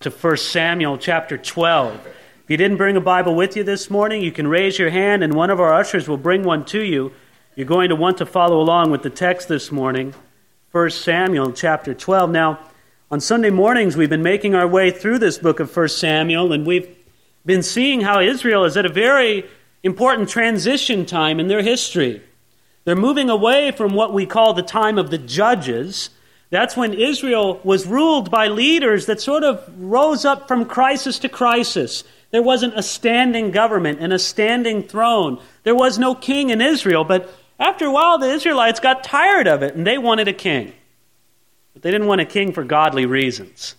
to 1 Samuel chapter 12. If you didn't bring a Bible with you this morning, you can raise your hand and one of our ushers will bring one to you. You're going to want to follow along with the text this morning, 1 Samuel chapter 12. Now, on Sunday mornings, we've been making our way through this book of 1 Samuel, and we've been seeing how Israel is at a very important transition time in their history. They're moving away from what we call the time of the judges that's when Israel was ruled by leaders that sort of rose up from crisis to crisis. There wasn't a standing government and a standing throne. There was no king in Israel, but after a while, the Israelites got tired of it and they wanted a king. But they didn't want a king for godly reasons.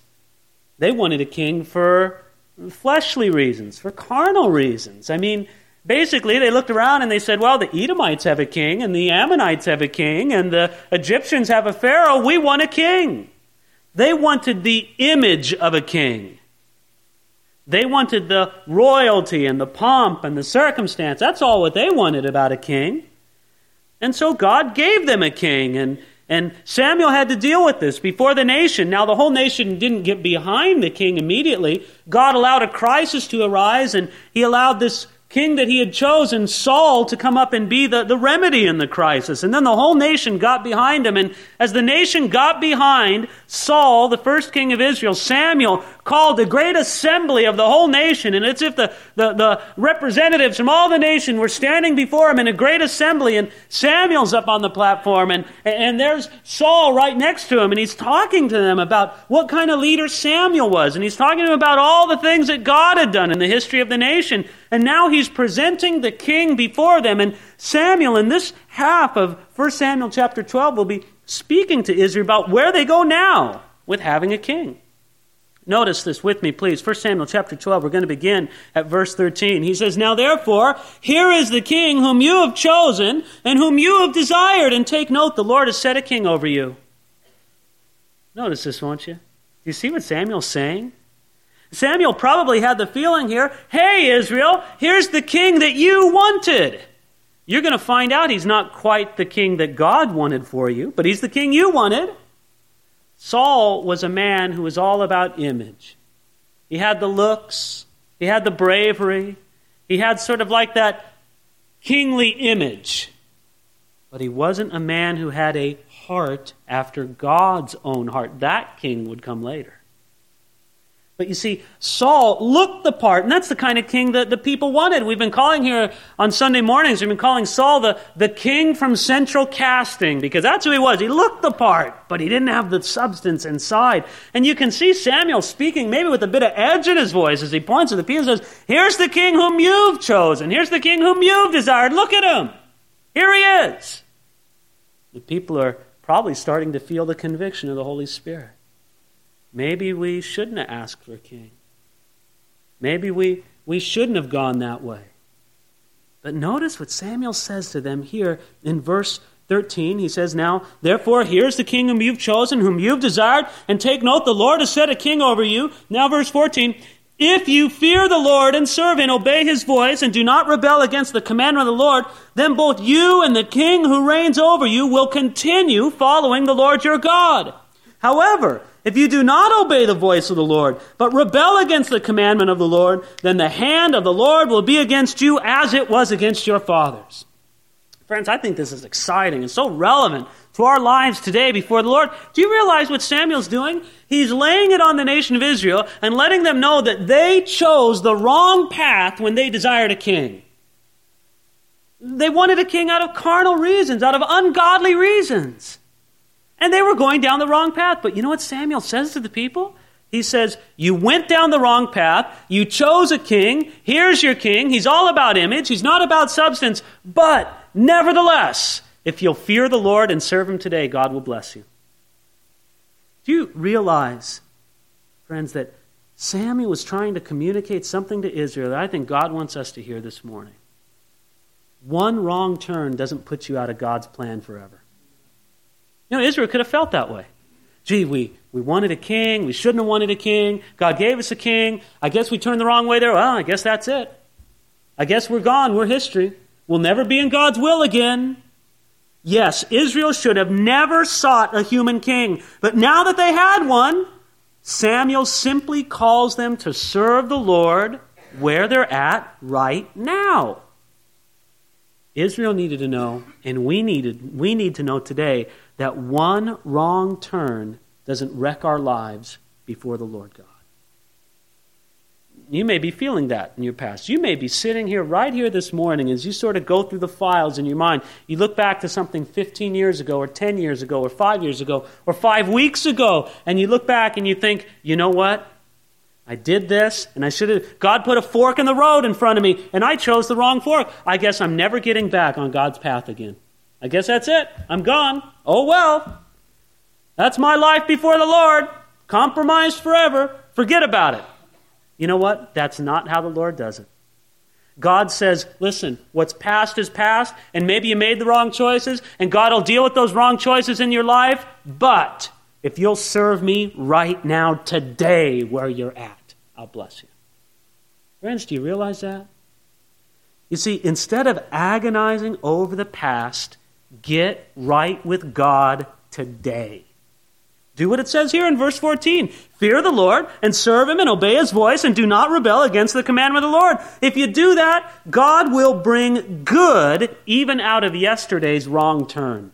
They wanted a king for fleshly reasons, for carnal reasons. I mean, Basically, they looked around and they said, well, the Edomites have a king, and the Ammonites have a king, and the Egyptians have a pharaoh. We want a king. They wanted the image of a king. They wanted the royalty and the pomp and the circumstance. That's all what they wanted about a king. And so God gave them a king, and, and Samuel had to deal with this before the nation. Now, the whole nation didn't get behind the king immediately. God allowed a crisis to arise, and he allowed this king that he had chosen, Saul, to come up and be the, the remedy in the crisis. And then the whole nation got behind him. And as the nation got behind Saul, the first king of Israel, Samuel called a great assembly of the whole nation. And it's if the, the, the representatives from all the nation were standing before him in a great assembly. And Samuel's up on the platform. And, and there's Saul right next to him. And he's talking to them about what kind of leader Samuel was. And he's talking to them about all the things that God had done in the history of the nation. And now he's presenting the king before them. And Samuel, in this half of 1 Samuel chapter 12, will be speaking to Israel about where they go now with having a king. Notice this with me, please. 1 Samuel chapter 12, we're going to begin at verse 13. He says, Now therefore, here is the king whom you have chosen and whom you have desired. And take note, the Lord has set a king over you. Notice this, won't you? Do you see what Samuel's saying? Samuel probably had the feeling here hey, Israel, here's the king that you wanted. You're going to find out he's not quite the king that God wanted for you, but he's the king you wanted. Saul was a man who was all about image. He had the looks, he had the bravery, he had sort of like that kingly image. But he wasn't a man who had a heart after God's own heart. That king would come later. But you see, Saul looked the part, and that's the kind of king that the people wanted. We've been calling here on Sunday mornings, we've been calling Saul the, the king from central casting, because that's who he was. He looked the part, but he didn't have the substance inside. And you can see Samuel speaking maybe with a bit of edge in his voice as he points to the people and says, Here's the king whom you've chosen. Here's the king whom you've desired. Look at him. Here he is. The people are probably starting to feel the conviction of the Holy Spirit. Maybe we shouldn't have asked for a king. Maybe we, we shouldn't have gone that way. But notice what Samuel says to them here in verse 13. He says, Now, therefore, here's the king whom you've chosen, whom you've desired, and take note, the Lord has set a king over you. Now, verse 14. If you fear the Lord and serve and obey his voice and do not rebel against the commandment of the Lord, then both you and the king who reigns over you will continue following the Lord your God. However, if you do not obey the voice of the Lord, but rebel against the commandment of the Lord, then the hand of the Lord will be against you as it was against your fathers. Friends, I think this is exciting and so relevant to our lives today before the Lord. Do you realize what Samuel's doing? He's laying it on the nation of Israel and letting them know that they chose the wrong path when they desired a king. They wanted a king out of carnal reasons, out of ungodly reasons. And they were going down the wrong path. But you know what Samuel says to the people? He says, You went down the wrong path. You chose a king. Here's your king. He's all about image. He's not about substance. But nevertheless, if you'll fear the Lord and serve him today, God will bless you. Do you realize, friends, that Samuel was trying to communicate something to Israel that I think God wants us to hear this morning? One wrong turn doesn't put you out of God's plan forever. You know, Israel could have felt that way. Gee, we, we wanted a king. We shouldn't have wanted a king. God gave us a king. I guess we turned the wrong way there. Well, I guess that's it. I guess we're gone. We're history. We'll never be in God's will again. Yes, Israel should have never sought a human king. But now that they had one, Samuel simply calls them to serve the Lord where they're at right now. Israel needed to know, and we needed we need to know today that one wrong turn doesn't wreck our lives before the Lord God. You may be feeling that in your past. You may be sitting here right here this morning as you sort of go through the files in your mind. You look back to something 15 years ago, or 10 years ago, or 5 years ago, or 5 weeks ago, and you look back and you think, you know what? I did this, and I should have. God put a fork in the road in front of me, and I chose the wrong fork. I guess I'm never getting back on God's path again. I guess that's it. I'm gone. Oh well. That's my life before the Lord. Compromised forever. Forget about it. You know what? That's not how the Lord does it. God says, listen, what's past is past, and maybe you made the wrong choices, and God will deal with those wrong choices in your life, but if you'll serve me right now, today, where you're at, I'll bless you. Friends, do you realize that? You see, instead of agonizing over the past, get right with God today. Do what it says here in verse 14. Fear the Lord and serve Him and obey His voice and do not rebel against the commandment of the Lord. If you do that, God will bring good even out of yesterday's wrong turn.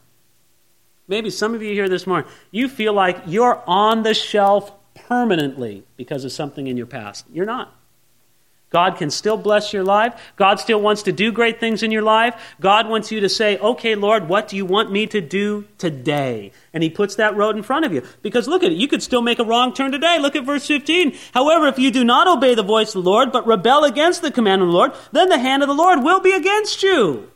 Maybe some of you here this morning, you feel like you're on the shelf permanently because of something in your past. You're not. God can still bless your life. God still wants to do great things in your life. God wants you to say, okay, Lord, what do you want me to do today? And He puts that road in front of you. Because look at it, you could still make a wrong turn today. Look at verse 15. However, if you do not obey the voice of the Lord, but rebel against the commandment of the Lord, then the hand of the Lord will be against you.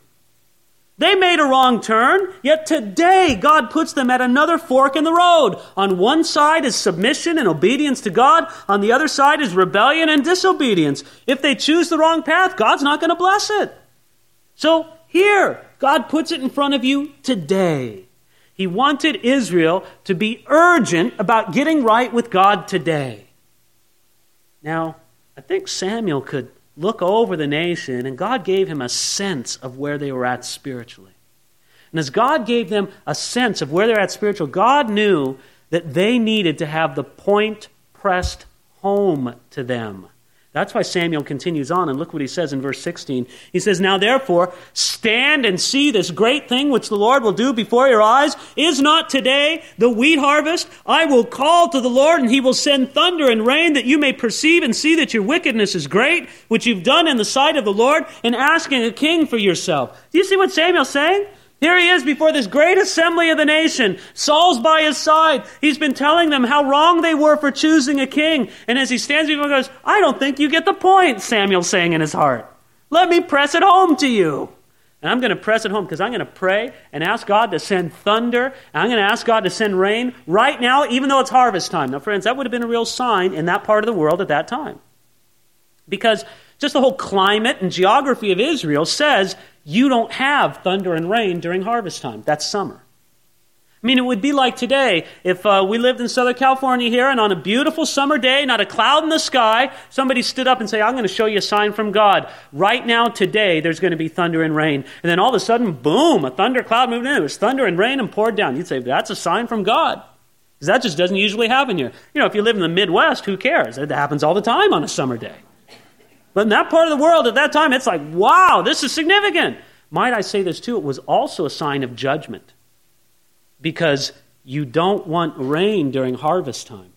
They made a wrong turn, yet today God puts them at another fork in the road. On one side is submission and obedience to God, on the other side is rebellion and disobedience. If they choose the wrong path, God's not going to bless it. So here, God puts it in front of you today. He wanted Israel to be urgent about getting right with God today. Now, I think Samuel could look over the nation, and God gave him a sense of where they were at spiritually. And as God gave them a sense of where they're at spiritually, God knew that they needed to have the point pressed home to them. That's why Samuel continues on, and look what he says in verse 16. He says, Now therefore, stand and see this great thing which the Lord will do before your eyes. Is not today the wheat harvest? I will call to the Lord, and he will send thunder and rain, that you may perceive and see that your wickedness is great, which you've done in the sight of the Lord, in asking a king for yourself. Do you see what Samuel's saying? Here he is before this great assembly of the nation. Saul's by his side. He's been telling them how wrong they were for choosing a king. And as he stands before them, goes, I don't think you get the point, Samuel's saying in his heart. Let me press it home to you. And I'm going to press it home because I'm going to pray and ask God to send thunder. And I'm going to ask God to send rain right now, even though it's harvest time. Now, friends, that would have been a real sign in that part of the world at that time. Because just the whole climate and geography of Israel says you don't have thunder and rain during harvest time. That's summer. I mean, it would be like today if uh, we lived in Southern California here and on a beautiful summer day, not a cloud in the sky, somebody stood up and say, I'm going to show you a sign from God. Right now, today, there's going to be thunder and rain. And then all of a sudden, boom, a thunder cloud moved in. It was thunder and rain and poured down. You'd say, that's a sign from God. Because that just doesn't usually happen here. You know, if you live in the Midwest, who cares? It happens all the time on a summer day. But in that part of the world at that time, it's like, wow, this is significant. Might I say this too? It was also a sign of judgment because you don't want rain during harvest time.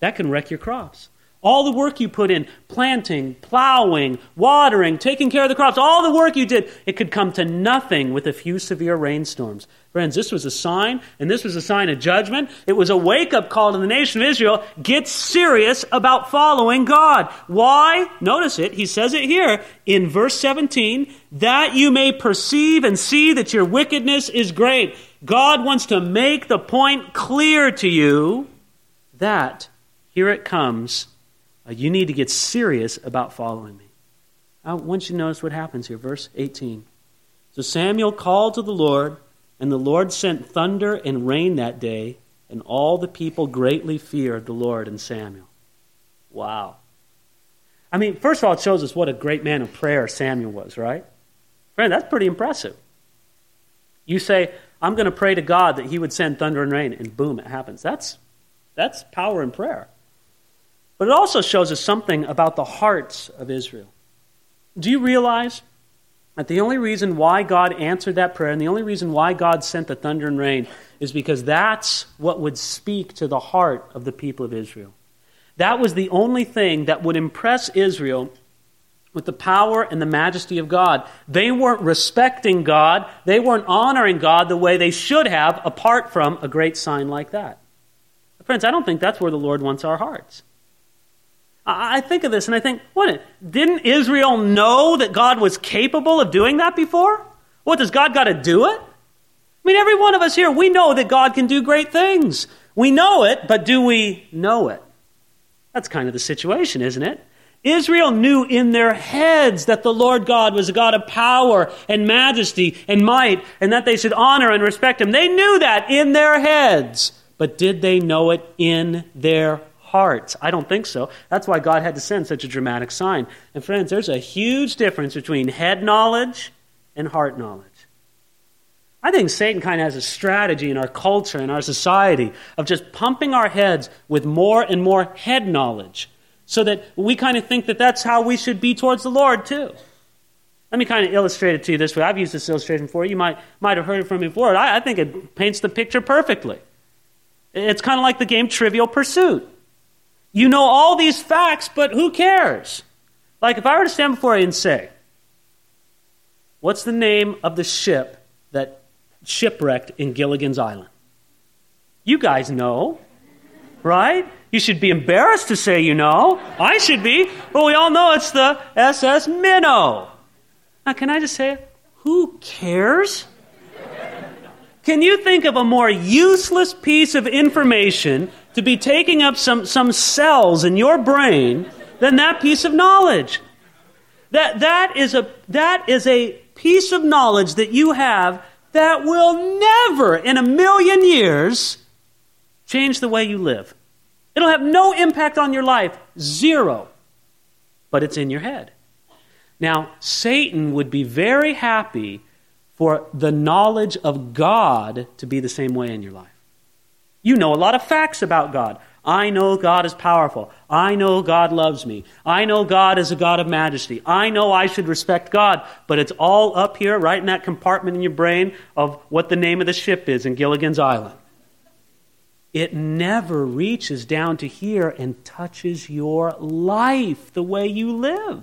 That can wreck your crops. All the work you put in, planting, plowing, watering, taking care of the crops, all the work you did, it could come to nothing with a few severe rainstorms. Friends, this was a sign, and this was a sign of judgment. It was a wake up call to the nation of Israel. Get serious about following God. Why? Notice it. He says it here in verse 17 that you may perceive and see that your wickedness is great. God wants to make the point clear to you that here it comes Uh, you need to get serious about following me. I want you to notice what happens here. Verse 18. So Samuel called to the Lord, and the Lord sent thunder and rain that day, and all the people greatly feared the Lord and Samuel. Wow. I mean, first of all, it shows us what a great man of prayer Samuel was, right? Friend, that's pretty impressive. You say, I'm going to pray to God that he would send thunder and rain, and boom, it happens. That's, that's power in prayer. But it also shows us something about the hearts of Israel. Do you realize that the only reason why God answered that prayer and the only reason why God sent the thunder and rain is because that's what would speak to the heart of the people of Israel. That was the only thing that would impress Israel with the power and the majesty of God. They weren't respecting God, they weren't honoring God the way they should have apart from a great sign like that. Friends, I don't think that's where the Lord wants our hearts. I think of this and I think, what? Didn't Israel know that God was capable of doing that before? What, does God got to do it? I mean, every one of us here, we know that God can do great things. We know it, but do we know it? That's kind of the situation, isn't it? Israel knew in their heads that the Lord God was a God of power and majesty and might, and that they should honor and respect Him. They knew that in their heads. But did they know it in their hearts? I don't think so. That's why God had to send such a dramatic sign. And friends, there's a huge difference between head knowledge and heart knowledge. I think Satan kind of has a strategy in our culture, in our society, of just pumping our heads with more and more head knowledge so that we kind of think that that's how we should be towards the Lord, too. Let me kind of illustrate it to you this way. I've used this illustration before. You might, might have heard it from me before. I, I think it paints the picture perfectly. It's kind of like the game Trivial Pursuit. You know all these facts, but who cares? Like if I were to stand before you and say, What's the name of the ship that shipwrecked in Gilligan's Island? You guys know, right? You should be embarrassed to say you know. I should be, but we all know it's the SS Minnow. Now, can I just say, who cares? Can you think of a more useless piece of information to be taking up some, some cells in your brain than that piece of knowledge? That, that, is a, that is a piece of knowledge that you have that will never in a million years change the way you live. It'll have no impact on your life, zero. But it's in your head. Now, Satan would be very happy for the knowledge of God to be the same way in your life. You know a lot of facts about God. I know God is powerful. I know God loves me. I know God is a God of majesty. I know I should respect God. But it's all up here, right in that compartment in your brain of what the name of the ship is in Gilligan's Island. It never reaches down to here and touches your life, the way you live.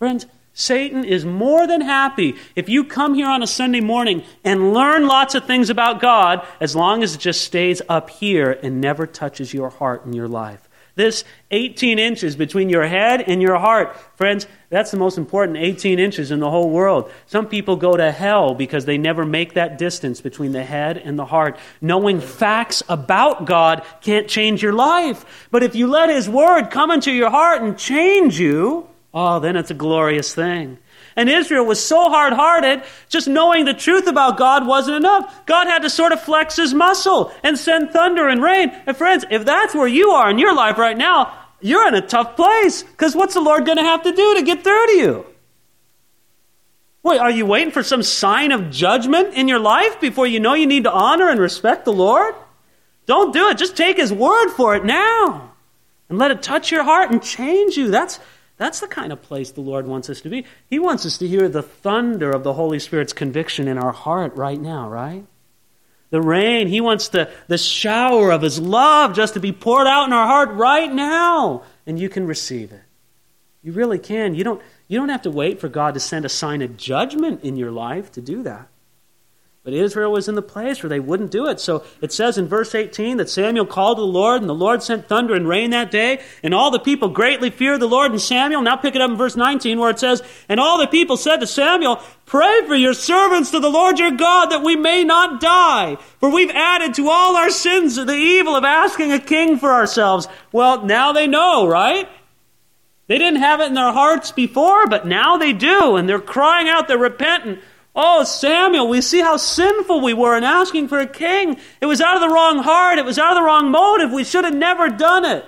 Friends, Satan is more than happy if you come here on a Sunday morning and learn lots of things about God as long as it just stays up here and never touches your heart and your life. This 18 inches between your head and your heart, friends, that's the most important 18 inches in the whole world. Some people go to hell because they never make that distance between the head and the heart. Knowing facts about God can't change your life. But if you let His Word come into your heart and change you, oh, then it's a glorious thing. And Israel was so hard hearted, just knowing the truth about God wasn't enough. God had to sort of flex his muscle and send thunder and rain. And friends, if that's where you are in your life right now, you're in a tough place. Because what's the Lord going to have to do to get through to you? Wait, are you waiting for some sign of judgment in your life before you know you need to honor and respect the Lord? Don't do it. Just take his word for it now. And let it touch your heart and change you. That's that's the kind of place the Lord wants us to be. He wants us to hear the thunder of the Holy Spirit's conviction in our heart right now, right? The rain, He wants the, the shower of His love just to be poured out in our heart right now. And you can receive it. You really can. You don't, you don't have to wait for God to send a sign of judgment in your life to do that. But Israel was in the place where they wouldn't do it. So it says in verse 18 that Samuel called to the Lord, and the Lord sent thunder and rain that day, and all the people greatly feared the Lord and Samuel. Now pick it up in verse 19 where it says, And all the people said to Samuel, Pray for your servants to the Lord your God that we may not die. For we've added to all our sins the evil of asking a king for ourselves. Well, now they know, right? They didn't have it in their hearts before, but now they do, and they're crying out, they're repentant. Oh, Samuel, we see how sinful we were in asking for a king. It was out of the wrong heart. It was out of the wrong motive. We should have never done it.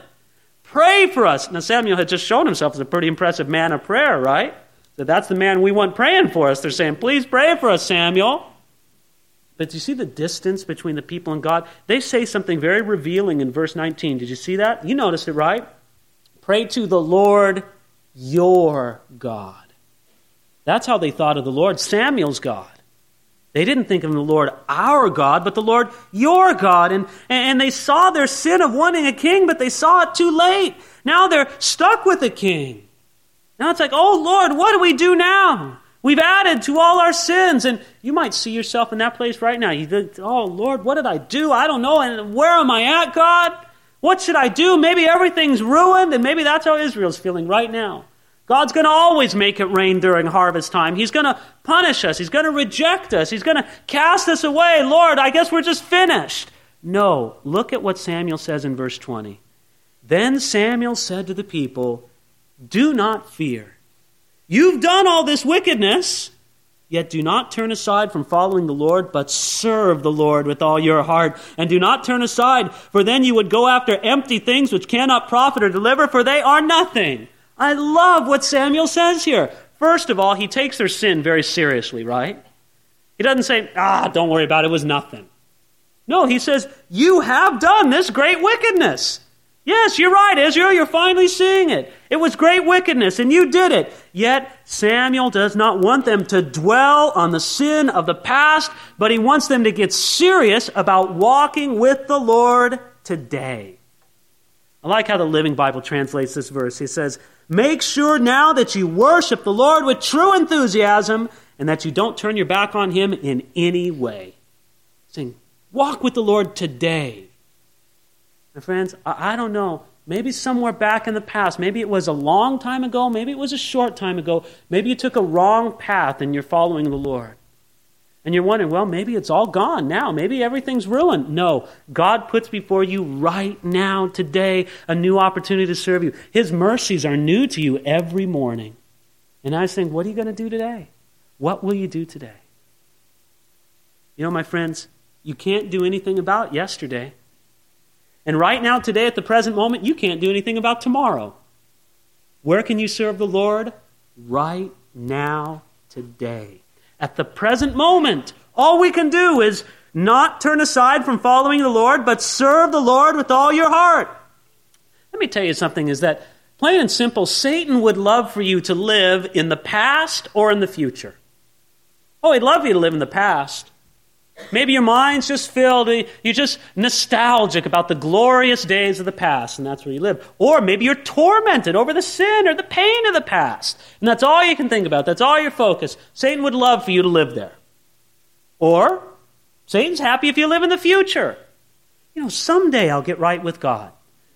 Pray for us. Now, Samuel had just shown himself as a pretty impressive man of prayer, right? So that's the man we want praying for us. They're saying, please pray for us, Samuel. But do you see the distance between the people and God? They say something very revealing in verse 19. Did you see that? You noticed it, right? Pray to the Lord your God. That's how they thought of the Lord, Samuel's God. They didn't think of the Lord our God, but the Lord your God. And, and they saw their sin of wanting a king, but they saw it too late. Now they're stuck with a king. Now it's like, oh Lord, what do we do now? We've added to all our sins. And you might see yourself in that place right now. You think, oh, Lord, what did I do? I don't know. And where am I at, God? What should I do? Maybe everything's ruined. And maybe that's how Israel's feeling right now. God's going to always make it rain during harvest time. He's going to punish us. He's going to reject us. He's going to cast us away. Lord, I guess we're just finished. No, look at what Samuel says in verse 20. Then Samuel said to the people, Do not fear. You've done all this wickedness, yet do not turn aside from following the Lord, but serve the Lord with all your heart. And do not turn aside, for then you would go after empty things which cannot profit or deliver, for they are nothing. I love what Samuel says here. First of all, he takes their sin very seriously, right? He doesn't say, ah, don't worry about it, it was nothing. No, he says, You have done this great wickedness. Yes, you're right, Israel. You're finally seeing it. It was great wickedness, and you did it. Yet, Samuel does not want them to dwell on the sin of the past, but he wants them to get serious about walking with the Lord today. I like how the Living Bible translates this verse. He says, Make sure now that you worship the Lord with true enthusiasm and that you don't turn your back on him in any way. Saying, Walk with the Lord today. My friends, I don't know. Maybe somewhere back in the past, maybe it was a long time ago, maybe it was a short time ago, maybe you took a wrong path and you're following the Lord. And you're wondering, well, maybe it's all gone now. Maybe everything's ruined. No, God puts before you right now, today, a new opportunity to serve you. His mercies are new to you every morning. And I was saying, what are you going to do today? What will you do today? You know, my friends, you can't do anything about yesterday. And right now, today, at the present moment, you can't do anything about tomorrow. Where can you serve the Lord? Right now, today. At the present moment, all we can do is not turn aside from following the Lord, but serve the Lord with all your heart. Let me tell you something is that, plain and simple, Satan would love for you to live in the past or in the future. Oh, he'd love you to live in the past. Maybe your mind's just filled, you're just nostalgic about the glorious days of the past, and that's where you live. Or maybe you're tormented over the sin or the pain of the past, and that's all you can think about. That's all your focus. Satan would love for you to live there. Or Satan's happy if you live in the future. You know, someday I'll get right with God.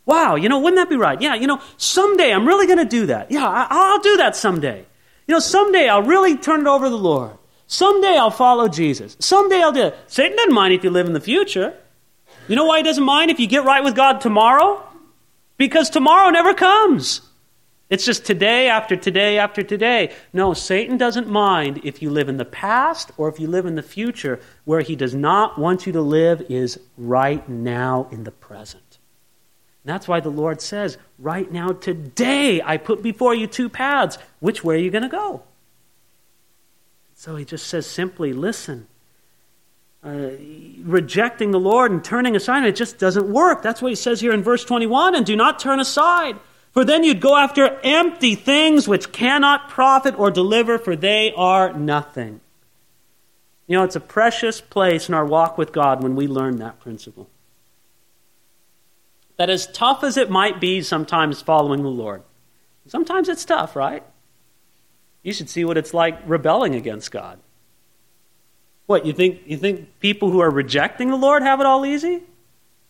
Wow, you know, wouldn't that be right? Yeah, you know, someday I'm really going to do that. Yeah, I'll do that someday. You know, someday I'll really turn it over to the Lord. Someday I'll follow Jesus. Someday I'll do it. Satan doesn't mind if you live in the future. You know why he doesn't mind if you get right with God tomorrow? Because tomorrow never comes. It's just today after today after today. No, Satan doesn't mind if you live in the past or if you live in the future. Where he does not want you to live is right now in the present. And that's why the Lord says, right now, today, I put before you two paths. Which way are you going to go? So he just says simply, listen. Uh, rejecting the Lord and turning aside, it just doesn't work. That's what he says here in verse 21 and do not turn aside, for then you'd go after empty things which cannot profit or deliver, for they are nothing. You know, it's a precious place in our walk with God when we learn that principle. That as tough as it might be sometimes following the Lord, sometimes it's tough, right? You should see what it's like rebelling against God. What, you think, you think people who are rejecting the Lord have it all easy?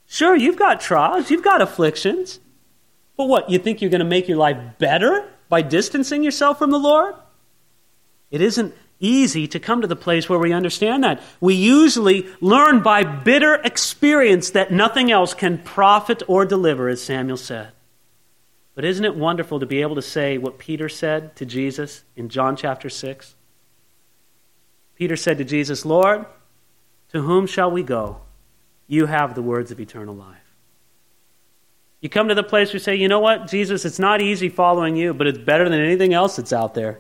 Sure, you've got trials, you've got afflictions. But what, you think you're going to make your life better by distancing yourself from the Lord? It isn't easy to come to the place where we understand that. We usually learn by bitter experience that nothing else can profit or deliver, as Samuel said. But isn't it wonderful to be able to say what Peter said to Jesus in John chapter 6? Peter said to Jesus, Lord, to whom shall we go? You have the words of eternal life. You come to the place where you say, you know what, Jesus, it's not easy following you, but it's better than anything else that's out there.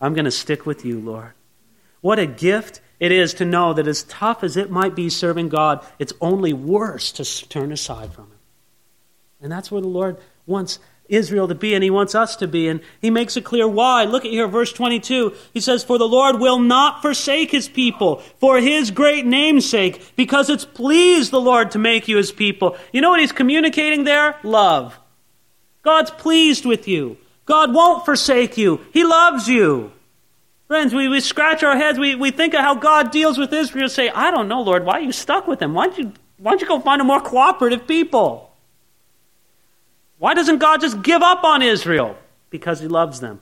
I'm going to stick with you, Lord. What a gift it is to know that as tough as it might be serving God, it's only worse to turn aside from Him. And that's where the Lord wants Israel to be, and He wants us to be. And He makes it clear why. Look at here, verse 22. He says, For the Lord will not forsake His people for His great name's sake, because it's pleased the Lord to make you His people. You know what He's communicating there? Love. God's pleased with you. God won't forsake you. He loves you. Friends, we, we scratch our heads. We, we think of how God deals with Israel. Say, I don't know, Lord. Why are you stuck with them? Why don't you, why don't you go find a more cooperative people? Why doesn't God just give up on Israel? Because he loves them.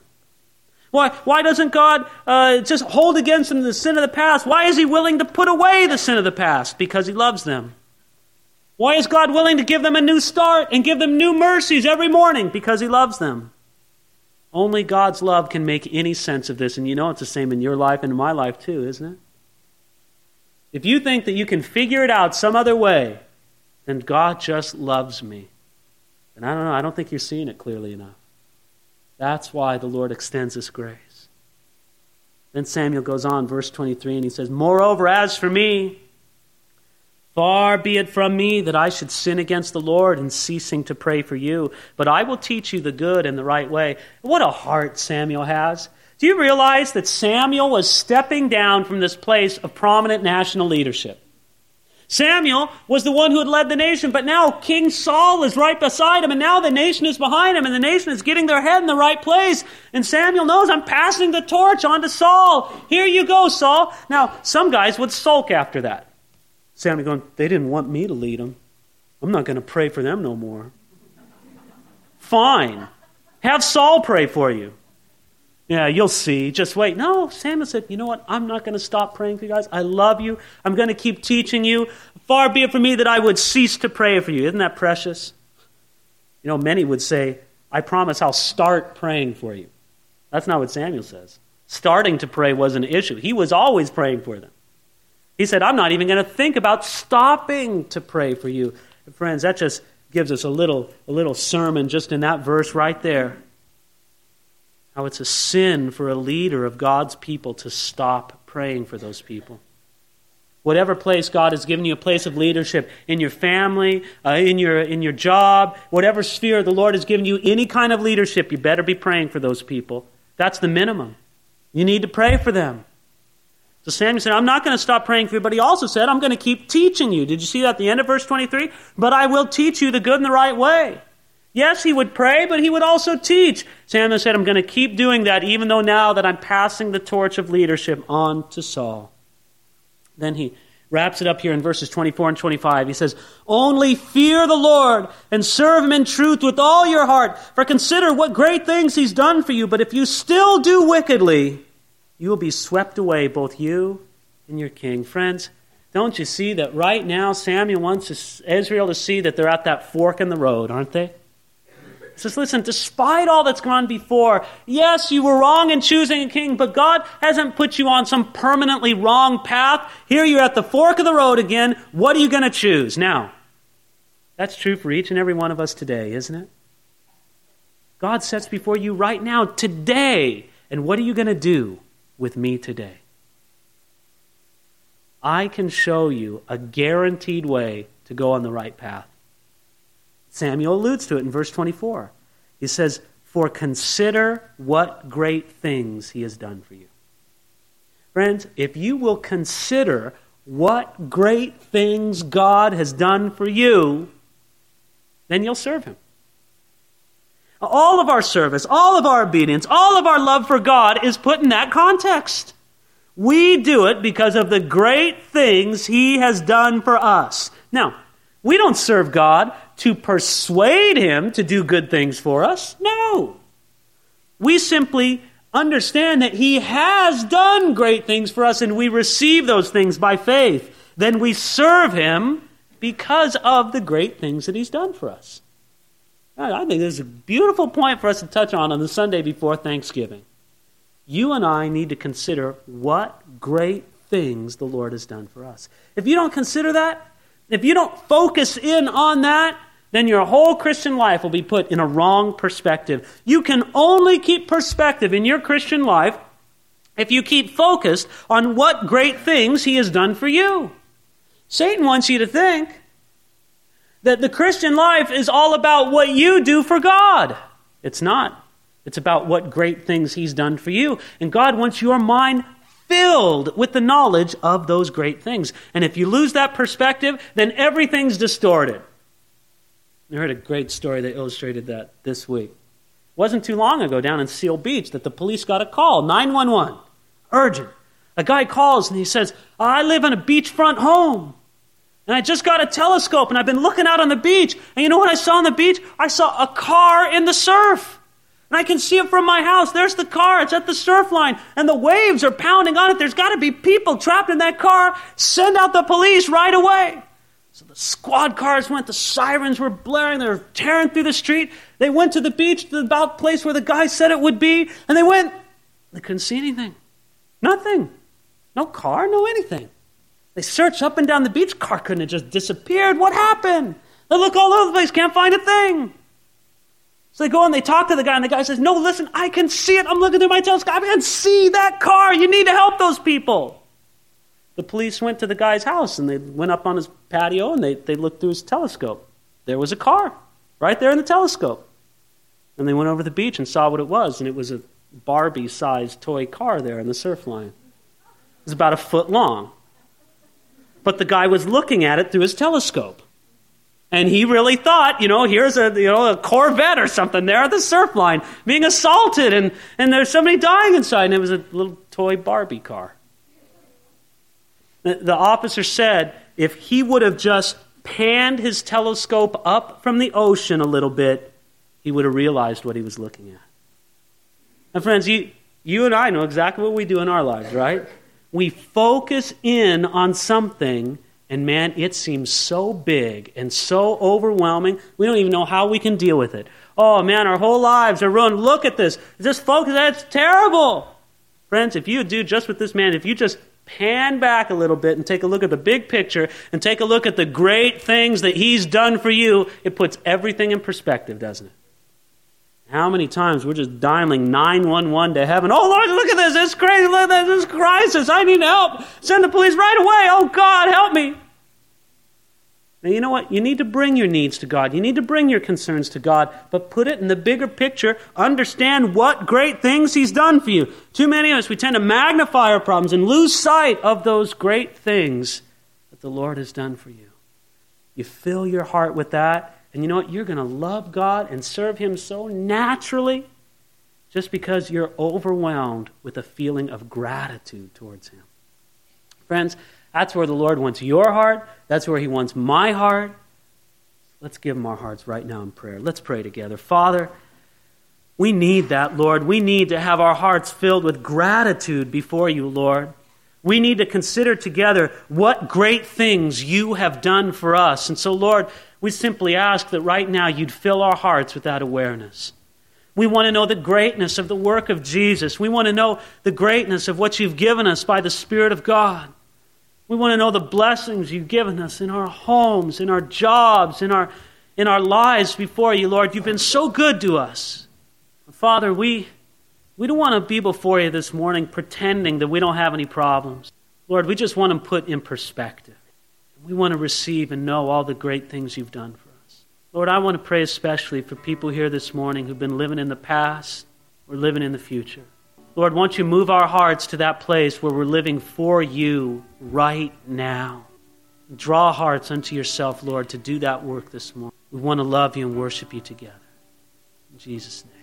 Why, why doesn't God uh, just hold against them the sin of the past? Why is he willing to put away the sin of the past? Because he loves them. Why is God willing to give them a new start and give them new mercies every morning? Because he loves them. Only God's love can make any sense of this. And you know it's the same in your life and in my life too, isn't it? If you think that you can figure it out some other way, then God just loves me. And I don't know, I don't think you're seeing it clearly enough. That's why the Lord extends this grace. Then Samuel goes on, verse 23, and he says, Moreover, as for me, Far be it from me that I should sin against the Lord in ceasing to pray for you, but I will teach you the good and the right way. What a heart Samuel has. Do you realize that Samuel was stepping down from this place of prominent national leadership? Samuel was the one who had led the nation, but now King Saul is right beside him, and now the nation is behind him, and the nation is getting their head in the right place. And Samuel knows I'm passing the torch on to Saul. Here you go, Saul. Now, some guys would sulk after that. Samuel going, they didn't want me to lead them. I'm not going to pray for them no more. Fine. Have Saul pray for you. Yeah, you'll see. Just wait. No, Samuel said, You know what? I'm not going to stop praying for you guys. I love you. I'm going to keep teaching you. Far be it from me that I would cease to pray for you. Isn't that precious? You know, many would say, I promise I'll start praying for you. That's not what Samuel says. Starting to pray was an issue. He was always praying for them. He said, I'm not even going to think about stopping to pray for you. friends, that just gives us a little, a little sermon just in that verse right there. How it's a sin for a leader of God's people to stop praying for those people. Whatever place God has given you, a place of leadership in your family, uh, in, your, in your job, whatever sphere the Lord has given you, any kind of leadership, you better be praying for those people. That's the minimum. You need to pray for them. So Samuel said, I'm not going to stop praying for you, but he also said, I'm going to keep teaching you. Did you see that at the end of verse 23? But I will teach you the good and the right way. Yes, he would pray, but he would also teach. Samuel said, I'm going to keep doing that, even though now that I'm passing the torch of leadership on to Saul. Then he wraps it up here in verses 24 and 25. He says, Only fear the Lord and serve him in truth with all your heart, for consider what great things he's done for you. But if you still do wickedly, you will be swept away, both you and your king. Friends, don't you see that right now Samuel wants Israel to see that they're at that fork in the road, aren't they? Says, listen, despite all that's gone before, yes, you were wrong in choosing a king, but God hasn't put you on some permanently wrong path. Here you're at the fork of the road again. What are you going to choose? Now, that's true for each and every one of us today, isn't it? God sets before you right now, today, and what are you going to do? with me today. I can show you a guaranteed way to go on the right path. Samuel alludes to it in verse 24. He says, For consider what great things he has done for you. Friends, if you will consider what great things God has done for you, then you'll serve him. All of our service, all of our obedience, all of our love for God is put in that context. We do it because of the great things He has done for us. Now, we don't serve God to persuade Him to do good things for us. No. We simply understand that He has done great things for us and we receive those things by faith. Then we serve Him because of the great things that He's done for us. I think this is a beautiful point for us to touch on on the Sunday before Thanksgiving. You and I need to consider what great things the Lord has done for us. If you don't consider that, if you don't focus in on that, then your whole Christian life will be put in a wrong perspective. You can only keep perspective in your Christian life if you keep focused on what great things he has done for you. Satan wants you to think that the Christian life is all about what you do for God. It's not. It's about what great things he's done for you. And God wants your mind filled with the knowledge of those great things. And if you lose that perspective, then everything's distorted. I heard a great story that illustrated that this week. It wasn't too long ago down in Seal Beach that the police got a call 911, urgent. A guy calls and he says, I live in a beachfront home. And I just got a telescope and I've been looking out on the beach. And you know what I saw on the beach? I saw a car in the surf. And I can see it from my house. There's the car. It's at the surf line. And the waves are pounding on it. There's got to be people trapped in that car. Send out the police right away. So the squad cars went. The sirens were blaring. They were tearing through the street. They went to the beach, the about place where the guy said it would be. And they went. They couldn't see anything. Nothing. No car, no anything. They searched up and down the beach. Car couldn't have just disappeared. What happened? They look all over the place. Can't find a thing. So they go and they talk to the guy, and the guy says, No, listen, I can see it. I'm looking through my telescope. I can see that car. You need to help those people. The police went to the guy's house and they went up on his patio and they, they looked through his telescope. There was a car right there in the telescope. And they went over the beach and saw what it was, and it was a Barbie sized toy car there in the surf line. It was about a foot long. But the guy was looking at it through his telescope. And he really thought, you know, here's a, you know, a Corvette or something there at the surf line being assaulted, and, and there's somebody dying inside, and it was a little toy Barbie car. The, officer said if he would have just panned his telescope up from the ocean a little bit, he would have realized what he was looking at. And friends, you, you and I know exactly what we do in our lives, right? We focus in on something and man, it seems so big and so overwhelming, we don't even know how we can deal with it. Oh man, our whole lives are ruined. Look at this. This focus, that's terrible. Friends, if you do just with this man, if you just pan back a little bit and take a look at the big picture and take a look at the great things that he's done for you, it puts everything in perspective, doesn't it? How many times we're just dialing 911 to heaven? Oh, Lord, look at this. It's crazy. Look at this. crisis. I need help. Send the police right away. Oh, God, help me. Now, you know what? You need to bring your needs to God. You need to bring your concerns to God, but put it in the bigger picture. Understand what great things He's done for you. Too many of us, we tend to magnify our problems and lose sight of those great things that the Lord has done for you. You fill your heart with that, and you know what? You're going to love God and serve Him so naturally just because you're overwhelmed with a feeling of gratitude towards Him. Friends, that's where the Lord wants your heart. That's where He wants my heart. Let's give Him our hearts right now in prayer. Let's pray together. Father, we need that, Lord. We need to have our hearts filled with gratitude before you, Lord. We need to consider together what great things you have done for us. And so, Lord, we simply ask that right now you'd fill our hearts with that awareness. We want to know the greatness of the work of Jesus. We want to know the greatness of what you've given us by the Spirit of God. We want to know the blessings you've given us in our homes, in our jobs, in our, in our lives before you, Lord. You've been so good to us. Father, we we don't want to be before you this morning pretending that we don't have any problems. Lord, we just want them put in perspective. We want to receive and know all the great things you've done for us. Lord, I want to pray especially for people here this morning who've been living in the past or living in the future. Lord, won't you move our hearts to that place where we're living for you right now? Draw hearts unto yourself, Lord, to do that work this morning. We want to love you and worship you together. In Jesus' name.